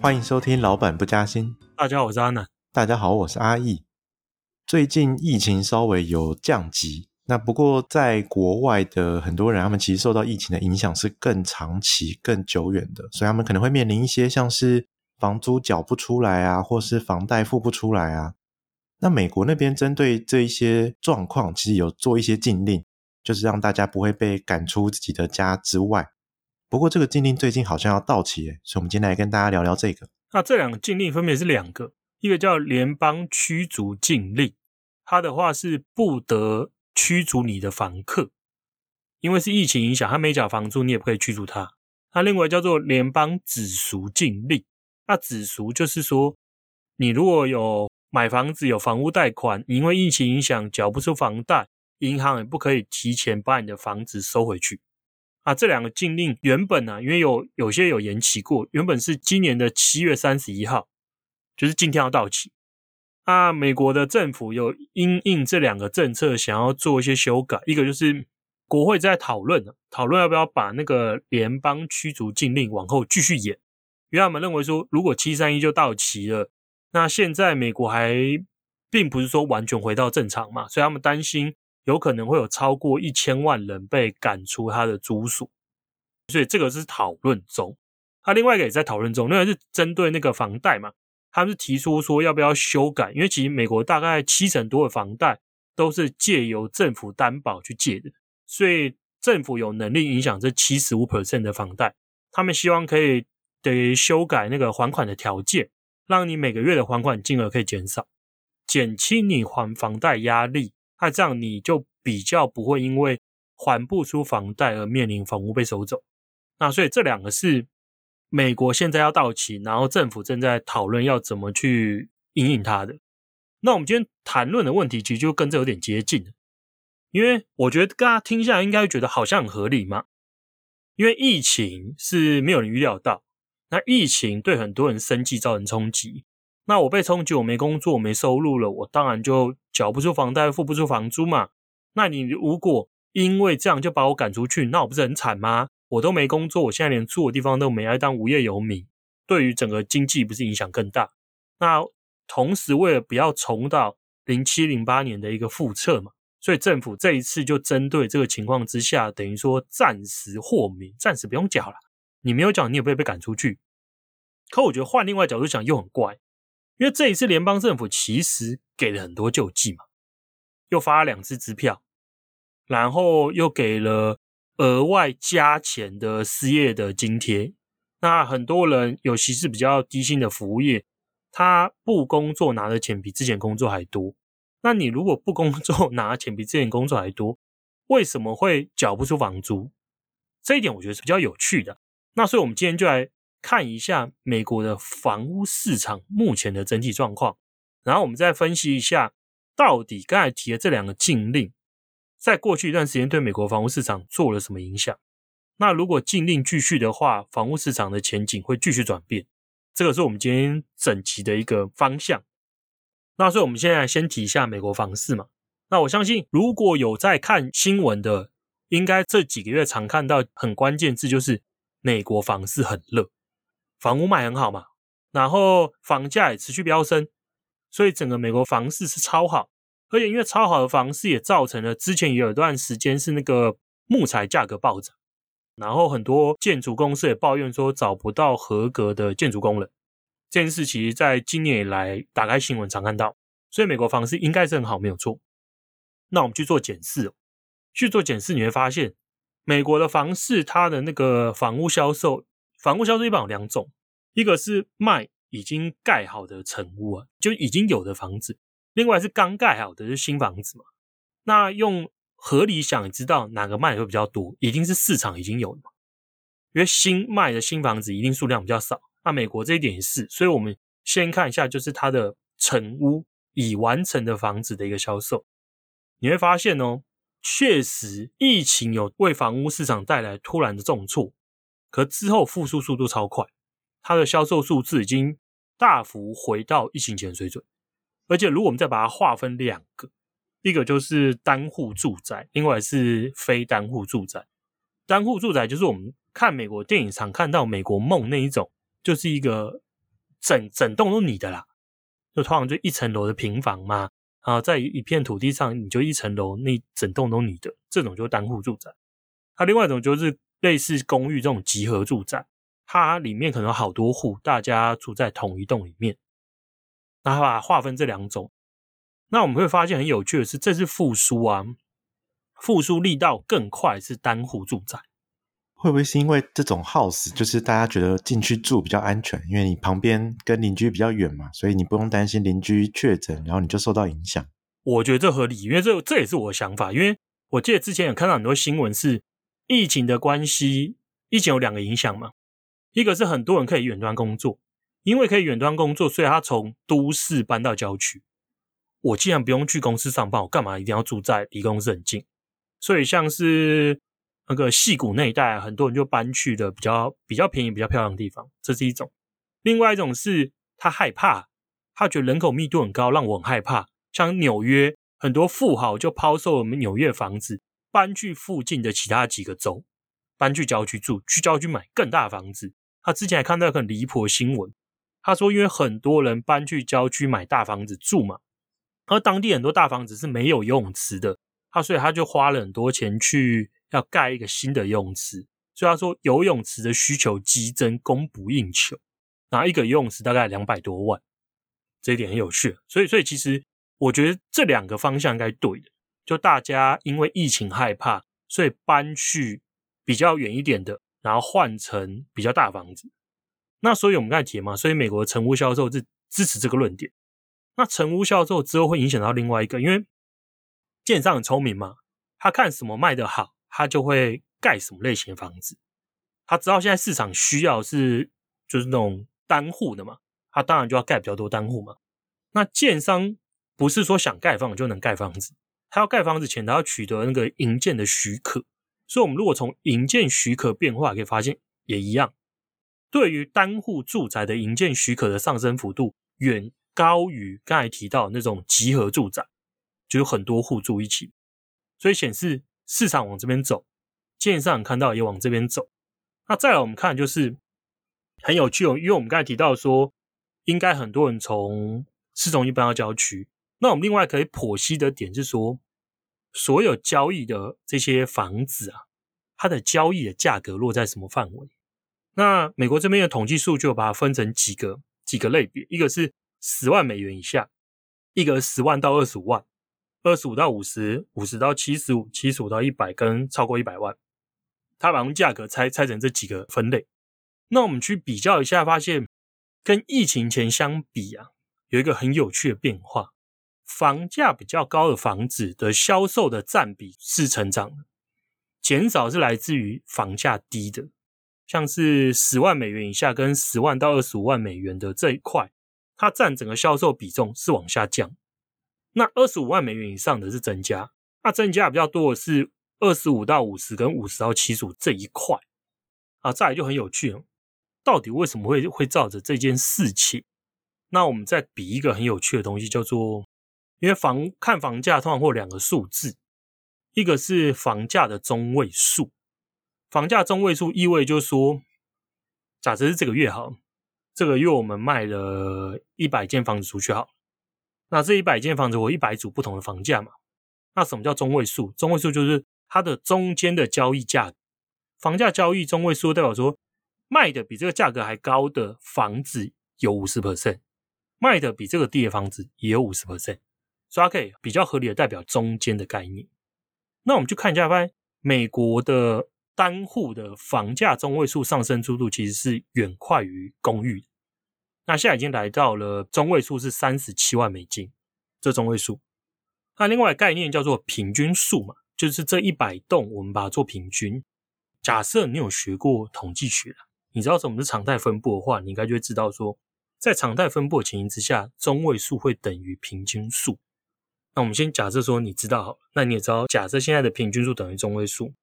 欢迎收听《老板不加薪》。大家好，我是阿南。大家好，我是阿义。最近疫情稍微有降级，那不过在国外的很多人，他们其实受到疫情的影响是更长期、更久远的，所以他们可能会面临一些像是房租缴不出来啊，或是房贷付不出来啊。那美国那边针对这一些状况，其实有做一些禁令，就是让大家不会被赶出自己的家之外。不过这个禁令最近好像要到期，所以我们今天来跟大家聊聊这个。那这两个禁令分别是两个，一个叫联邦驱逐禁令，它的话是不得驱逐你的房客，因为是疫情影响，他没缴房租，你也不可以驱逐他。那另外叫做联邦止赎禁令，那止赎就是说，你如果有买房子有房屋贷款，因为疫情影响缴不出房贷，银行也不可以提前把你的房子收回去。啊，这两个禁令原本呢、啊，因为有有些有延期过，原本是今年的七月三十一号，就是今天要到期。啊，美国的政府有因应这两个政策，想要做一些修改。一个就是国会在讨论，讨论要不要把那个联邦驱逐禁令往后继续延，因为他们认为说，如果七三一就到期了，那现在美国还并不是说完全回到正常嘛，所以他们担心。有可能会有超过一千万人被赶出他的租所，所以这个是讨论中。他另外一个也在讨论中，那个是针对那个房贷嘛，他们是提出说要不要修改，因为其实美国大概七成多的房贷都是借由政府担保去借的，所以政府有能力影响这七十五 percent 的房贷。他们希望可以得修改那个还款的条件，让你每个月的还款金额可以减少，减轻你还房贷压力。那这样你就比较不会因为还不出房贷而面临房屋被收走。那所以这两个是美国现在要到期，然后政府正在讨论要怎么去因应它的。那我们今天谈论的问题其实就跟这有点接近，因为我觉得大家听下来应该会觉得好像很合理嘛。因为疫情是没有人预料到，那疫情对很多人生计造成冲击。那我被冲击，我没工作，我没收入了，我当然就缴不出房贷，付不出房租嘛。那你如果因为这样就把我赶出去，那我不是很惨吗？我都没工作，我现在连住的地方都没，还当无业游民，对于整个经济不是影响更大？那同时为了不要重蹈零七零八年的一个覆辙嘛，所以政府这一次就针对这个情况之下，等于说暂时豁免，暂时不用缴了。你没有缴，你也不会被赶出去。可我觉得换另外角度讲又很怪。因为这一次联邦政府其实给了很多救济嘛，又发了两次支票，然后又给了额外加钱的失业的津贴。那很多人，尤其是比较低薪的服务业，他不工作拿的钱比之前工作还多。那你如果不工作拿的钱比之前工作还多，为什么会缴不出房租？这一点我觉得是比较有趣的。那所以我们今天就来。看一下美国的房屋市场目前的整体状况，然后我们再分析一下，到底刚才提的这两个禁令，在过去一段时间对美国房屋市场做了什么影响？那如果禁令继续的话，房屋市场的前景会继续转变，这个是我们今天整集的一个方向。那所以我们现在先提一下美国房市嘛。那我相信，如果有在看新闻的，应该这几个月常看到很关键字就是美国房市很热。房屋卖很好嘛，然后房价也持续飙升，所以整个美国房市是超好，而且因为超好的房市也造成了之前也有一段时间是那个木材价格暴涨，然后很多建筑公司也抱怨说找不到合格的建筑工人，这件事其实在今年以来打开新闻常看到，所以美国房市应该是很好，没有错。那我们去做检视哦，去做检视你会发现，美国的房市它的那个房屋销售。房屋销售一般有两种，一个是卖已经盖好的成屋啊，就已经有的房子；另外是刚盖好的，就是新房子嘛。那用合理想，知道哪个卖的会比较多？一定是市场已经有的嘛，因为新卖的新房子一定数量比较少。那美国这一点也是，所以我们先看一下，就是它的成屋已完成的房子的一个销售，你会发现哦，确实疫情有为房屋市场带来突然的重挫。可之后复苏速度超快，它的销售数字已经大幅回到疫情前水准。而且，如果我们再把它划分两个，一个就是单户住宅，另外是非单户住宅。单户住宅就是我们看美国电影常看到美国梦那一种，就是一个整整栋都你的啦，就通常就一层楼的平房嘛，啊，在一片土地上你就一层楼，那整栋都你的，这种就是单户住宅。它另外一种就是类似公寓这种集合住宅，它里面可能有好多户，大家住在同一栋里面。把它划分这两种，那我们会发现很有趣的是，这是复苏啊，复苏力道更快是单户住宅。会不会是因为这种 house 就是大家觉得进去住比较安全，因为你旁边跟邻居比较远嘛，所以你不用担心邻居确诊，然后你就受到影响。我觉得这合理，因为这这也是我的想法。因为我记得之前有看到很多新闻是疫情的关系，疫情有两个影响嘛，一个是很多人可以远端工作，因为可以远端工作，所以他从都市搬到郊区。我既然不用去公司上班，我干嘛一定要住在离公司很近？所以像是。那个戏谷那一带，很多人就搬去的比较比较便宜、比较漂亮的地方，这是一种。另外一种是他害怕，他觉得人口密度很高，让我很害怕。像纽约，很多富豪就抛售我们纽约房子，搬去附近的其他几个州，搬去郊区住，去郊区买更大的房子。他之前还看到一个很离谱的新闻，他说因为很多人搬去郊区买大房子住嘛，而当地很多大房子是没有游泳池的，他所以他就花了很多钱去。要盖一个新的游泳池，所以他说游泳池的需求激增，供不应求。拿一个游泳池大概两百多万，这一点很有趣。所以，所以其实我觉得这两个方向应该对的。就大家因为疫情害怕，所以搬去比较远一点的，然后换成比较大房子。那所以我们刚才提嘛，所以美国的成屋销售是支持这个论点。那成屋销售之后会影响到另外一个，因为建商很聪明嘛，他看什么卖得好。他就会盖什么类型的房子，他知道现在市场需要是就是那种单户的嘛，他当然就要盖比较多单户嘛。那建商不是说想盖房就能盖房子，他要盖房子前，他要取得那个营建的许可。所以，我们如果从营建许可变化可以发现，也一样，对于单户住宅的营建许可的上升幅度远高于刚才提到那种集合住宅，就有很多户住一起，所以显示。市场往这边走，建商看到也往这边走。那再来我们看就是很有趣哦，因为我们刚才提到说，应该很多人从市中心搬到郊区。那我们另外可以剖析的点是说，所有交易的这些房子啊，它的交易的价格落在什么范围？那美国这边的统计数据，把它分成几个几个类别，一个是十万美元以下，一个十万到二十五万。二十五到五十，五十到七十五，七十五到一百，跟超过一百万，它把用价格拆拆成这几个分类。那我们去比较一下，发现跟疫情前相比啊，有一个很有趣的变化：房价比较高的房子的销售的占比是成长的，减少是来自于房价低的，像是十万美元以下跟十万到二十五万美元的这一块，它占整个销售比重是往下降。那二十五万美元以上的是增加，那增加比较多的是二十五到五十跟五十到七十五这一块啊，再来就很有趣了，到底为什么会会照着这件事情？那我们再比一个很有趣的东西，叫做因为房看房价通常会有两个数字，一个是房价的中位数，房价中位数意味就是说，假设是这个月好，这个月我们卖了一百间房子出去好。那这一百间房子，我一百组不同的房价嘛？那什么叫中位数？中位数就是它的中间的交易价，房价交易中位数代表说，卖的比这个价格还高的房子有五十 percent，卖的比这个低的房子也有五十 percent，所以它可以比较合理的代表中间的概念。那我们就看一下，发现美国的单户的房价中位数上升速度其实是远快于公寓的。那现在已经来到了中位数是三十七万美金，这中位数。那另外概念叫做平均数嘛，就是这一百栋我们把它做平均。假设你有学过统计学，你知道什么是常态分布的话，你应该就会知道说，在常态分布的情形之下，中位数会等于平均数。那我们先假设说你知道好了，那你也知道，假设现在的平均数等于中位数。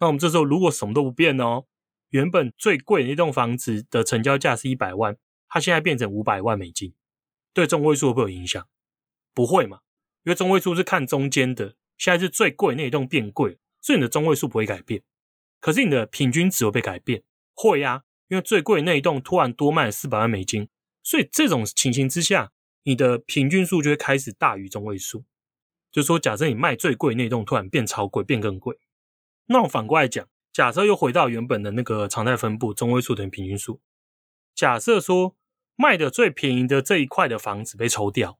那我们这时候如果什么都不变哦，原本最贵的那栋房子的成交价是一百万。它现在变成五百万美金，对中位数会不会有影响？不会嘛，因为中位数是看中间的，现在是最贵那一栋变贵，所以你的中位数不会改变。可是你的平均值会被改变，会呀、因为最贵那一栋突然多卖了四百万美金，所以这种情形之下，你的平均数就会开始大于中位数。就是说，假设你卖最贵那栋突然变超贵，变更贵，那我反过来讲，假设又回到原本的那个常态分布，中位数等于平均数。假设说卖的最便宜的这一块的房子被抽掉，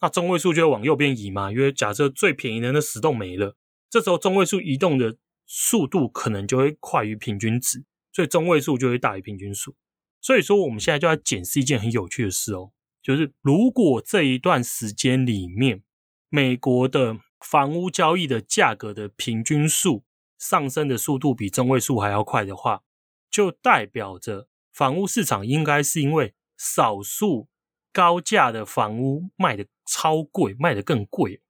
那中位数就会往右边移嘛？因为假设最便宜的那十栋没了，这时候中位数移动的速度可能就会快于平均值，所以中位数就会大于平均数。所以说，我们现在就要检视一件很有趣的事哦，就是如果这一段时间里面，美国的房屋交易的价格的平均数上升的速度比中位数还要快的话，就代表着房屋市场应该是因为少数高价的房屋卖的超贵，卖得更贵，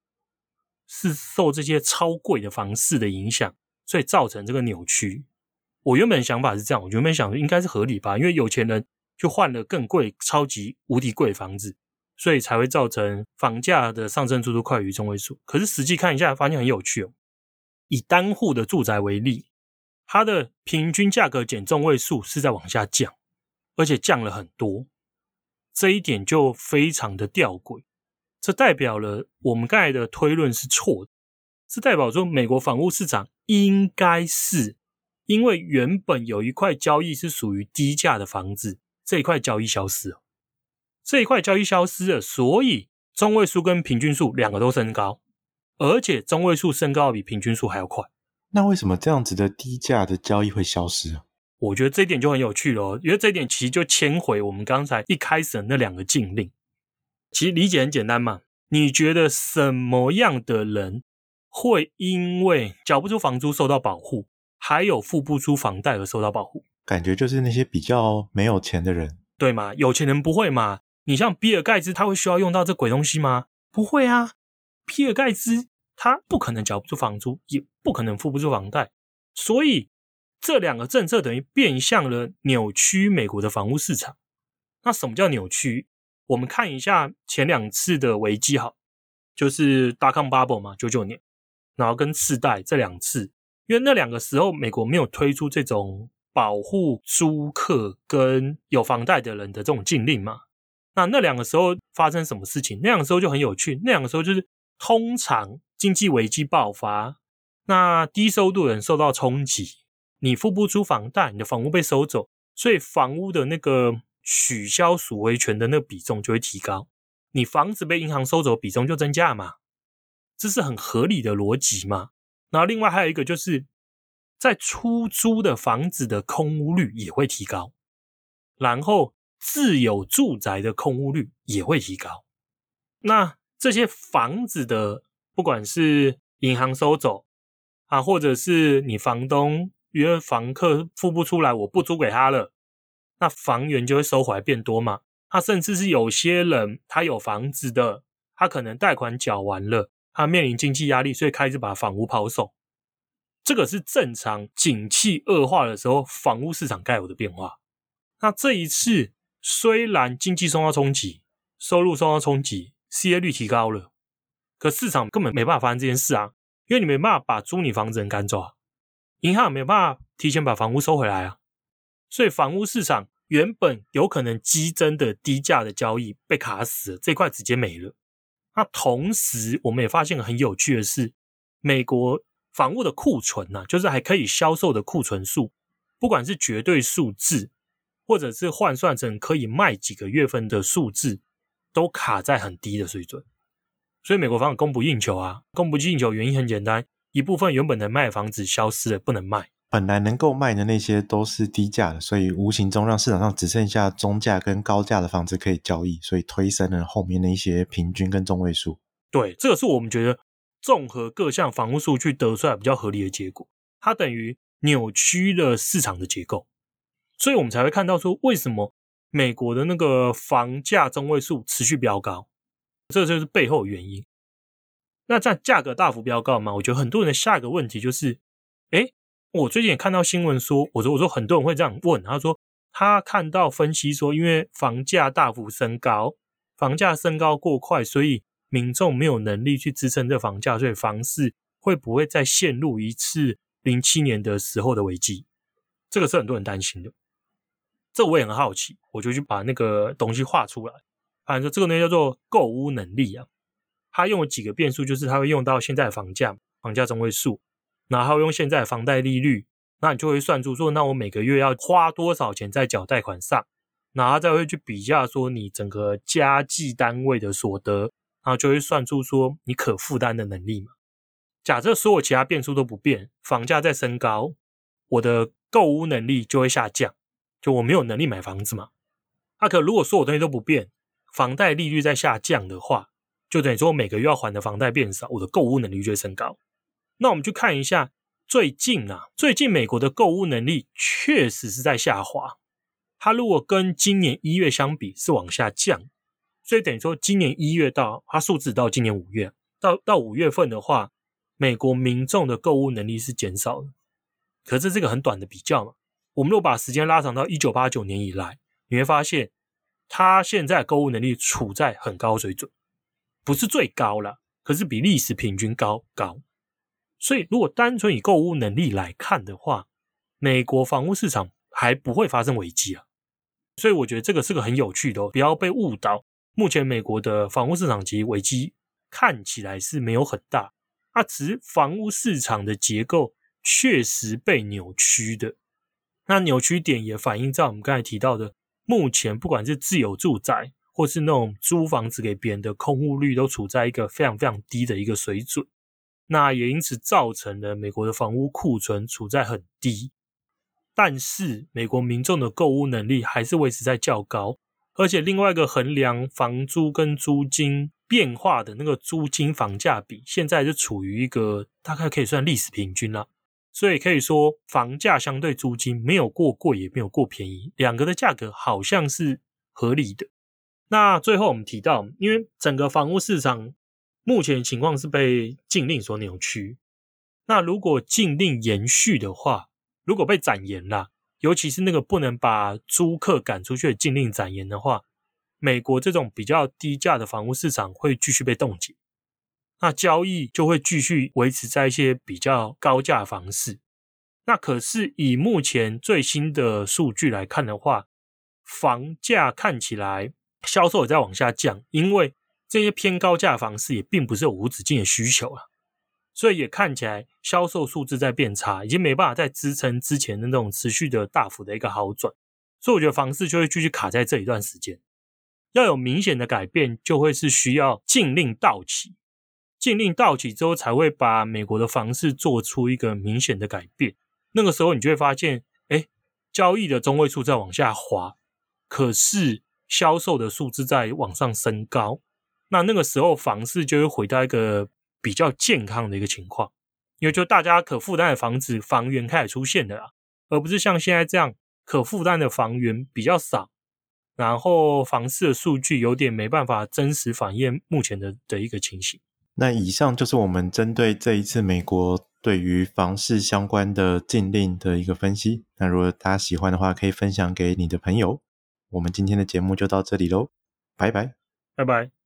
是受这些超贵的房市的影响，所以造成这个扭曲。我原本想法是这样，我原本想应该是合理吧，因为有钱人就换了更贵、超级无敌贵的房子。所以才会造成房价的上升速度快于中位数。可是实际看一下，发现很有趣哦。以单户的住宅为例，它的平均价格减中位数是在往下降，而且降了很多。这一点就非常的吊诡。这代表了我们刚才的推论是错的。是代表说，美国房屋市场应该是因为原本有一块交易是属于低价的房子，这一块交易消失了。这一块交易消失了，所以中位数跟平均数两个都升高，而且中位数升高比平均数还要快。那为什么这样子的低价的交易会消失啊？我觉得这一点就很有趣了哦，因为这一点其实就牵回我们刚才一开始的那两个禁令。其实理解很简单嘛，你觉得什么样的人会因为缴不出房租受到保护，还有付不出房贷而受到保护？感觉就是那些比较没有钱的人，对吗？有钱人不会嘛？你像比尔盖茨，他会需要用到这鬼东西吗？不会啊，比尔盖茨他不可能缴不出房租，也不可能付不出房贷，所以这两个政策等于变相了扭曲美国的房屋市场。那什么叫扭曲？我们看一下前两次的危机，好，就是 dot-com bubble 嘛，九九年，然后跟次贷这两次，因为那两个时候美国没有推出这种保护租客跟有房贷的人的这种禁令嘛。那那两个时候发生什么事情？那两个时候就很有趣。那两个时候就是通常经济危机爆发，那低收入人受到冲击，你付不出房贷，你的房屋被收走，所以房屋的那个取消赎回权的那个比重就会提高，你房子被银行收走比重就增加嘛，这是很合理的逻辑嘛。然后另外还有一个就是在出租的房子的空屋率也会提高，然后。自有住宅的空屋率也会提高，那这些房子的，不管是银行收走啊，或者是你房东约房客付不出来，我不租给他了，那房源就会收回来变多嘛。他甚至是有些人他有房子的，他可能贷款缴完了，他面临经济压力，所以开始把房屋抛售。这个是正常景气恶化的时候房屋市场该有的变化。那这一次。虽然经济受到冲击，收入受到冲击，失业率提高了，可市场根本没办法发生这件事啊，因为你没办法把租你房子的人赶走啊，银行也没办法提前把房屋收回来啊，所以房屋市场原本有可能激增的低价的交易被卡死了，这块直接没了。那同时，我们也发现很有趣的是，美国房屋的库存啊，就是还可以销售的库存数，不管是绝对数字。或者是换算成可以卖几个月份的数字，都卡在很低的水准，所以美国房子供不应求啊，供不应求原因很简单，一部分原本能卖的房子消失了，不能卖，本来能够卖的那些都是低价的，所以无形中让市场上只剩下中价跟高价的房子可以交易，所以推升了后面的一些平均跟中位数。对，这个是我们觉得综合各项房屋数据得出来比较合理的结果，它等于扭曲了市场的结构。所以我们才会看到说，为什么美国的那个房价中位数持续飙高，这就是背后原因。那在价格大幅飙高嘛？我觉得很多人的下一个问题就是，诶，我最近也看到新闻说，我说我说很多人会这样问，他说他看到分析说，因为房价大幅升高，房价升高过快，所以民众没有能力去支撑这房价，所以房市会不会再陷入一次零七年的时候的危机？这个是很多人担心的。这我也很好奇，我就去把那个东西画出来。反正这个呢叫做购屋能力啊，它用了几个变数，就是它会用到现在的房价，房价中位数，然后用现在的房贷利率，那你就会算出说，那我每个月要花多少钱在缴贷款上，然后再会去比较说你整个家计单位的所得，然后就会算出说你可负担的能力嘛。假设所有其他变数都不变，房价在升高，我的购屋能力就会下降，就我没有能力买房子嘛。那可如果所有东西都不变，房贷利率在下降的话，就等于说我每个月要还的房贷变少，我的购物能力就会升高。那我们去看一下最近啊，最近美国的购物能力确实是在下滑。它如果跟今年一月相比是往下降，所以等于说今年一月到它数字到今年五月，到到五月份的话，美国民众的购物能力是减少的。可是这个很短的比较嘛。我们如果把时间拉长到一九八九年以来，你会发现。他现在购物能力处在很高水准，不是最高了，可是比历史平均高高。所以，如果单纯以购物能力来看的话，美国房屋市场还不会发生危机啊。所以，我觉得这个是个很有趣的哦，不要被误导。目前美国的房屋市场及危机看起来是没有很大，啊，只是房屋市场的结构确实被扭曲的。那扭曲点也反映在我们刚才提到的。目前不管是自有住宅，或是那种租房子给别人的空屋率，都处在一个非常非常低的一个水准。那也因此造成了美国的房屋库存处在很低，但是美国民众的购屋能力还是维持在较高。而且另外一个衡量房租跟租金变化的那个租金房价比，现在就处于一个大概可以算历史平均了。所以可以说，房价相对租金没有过贵，也没有过便宜，两个的价格好像是合理的。那最后我们提到，因为整个房屋市场目前情况是被禁令所扭曲，那如果禁令延续的话，如果被展延了，尤其是那个不能把租客赶出去的禁令展延的话，美国这种比较低价的房屋市场会继续被冻结。那交易就会继续维持在一些比较高价房市。那可是以目前最新的数据来看的话，房价看起来销售也在往下降，因为这些偏高价房市也并不是有无止境的需求了，所以也看起来销售数字在变差，已经没办法再支撑之前的那种持续的大幅的一个好转。所以我觉得房市就会继续卡在这一段时间，要有明显的改变，就会是需要禁令到期。禁令到期之后，才会把美国的房市做出一个明显的改变。那个时候，你就会发现，哎，交易的中位数在往下滑，可是销售的数字在往上升高。那那个时候，房市就会回到一个比较健康的一个情况，因为就大家可负担的房子房源开始出现了啦，而不是像现在这样可负担的房源比较少，然后房市的数据有点没办法真实反映目前的的一个情形。那以上就是我们针对这一次美国对于房市相关的禁令的一个分析。那如果大家喜欢的话，可以分享给你的朋友。我们今天的节目就到这里喽，拜拜，拜拜。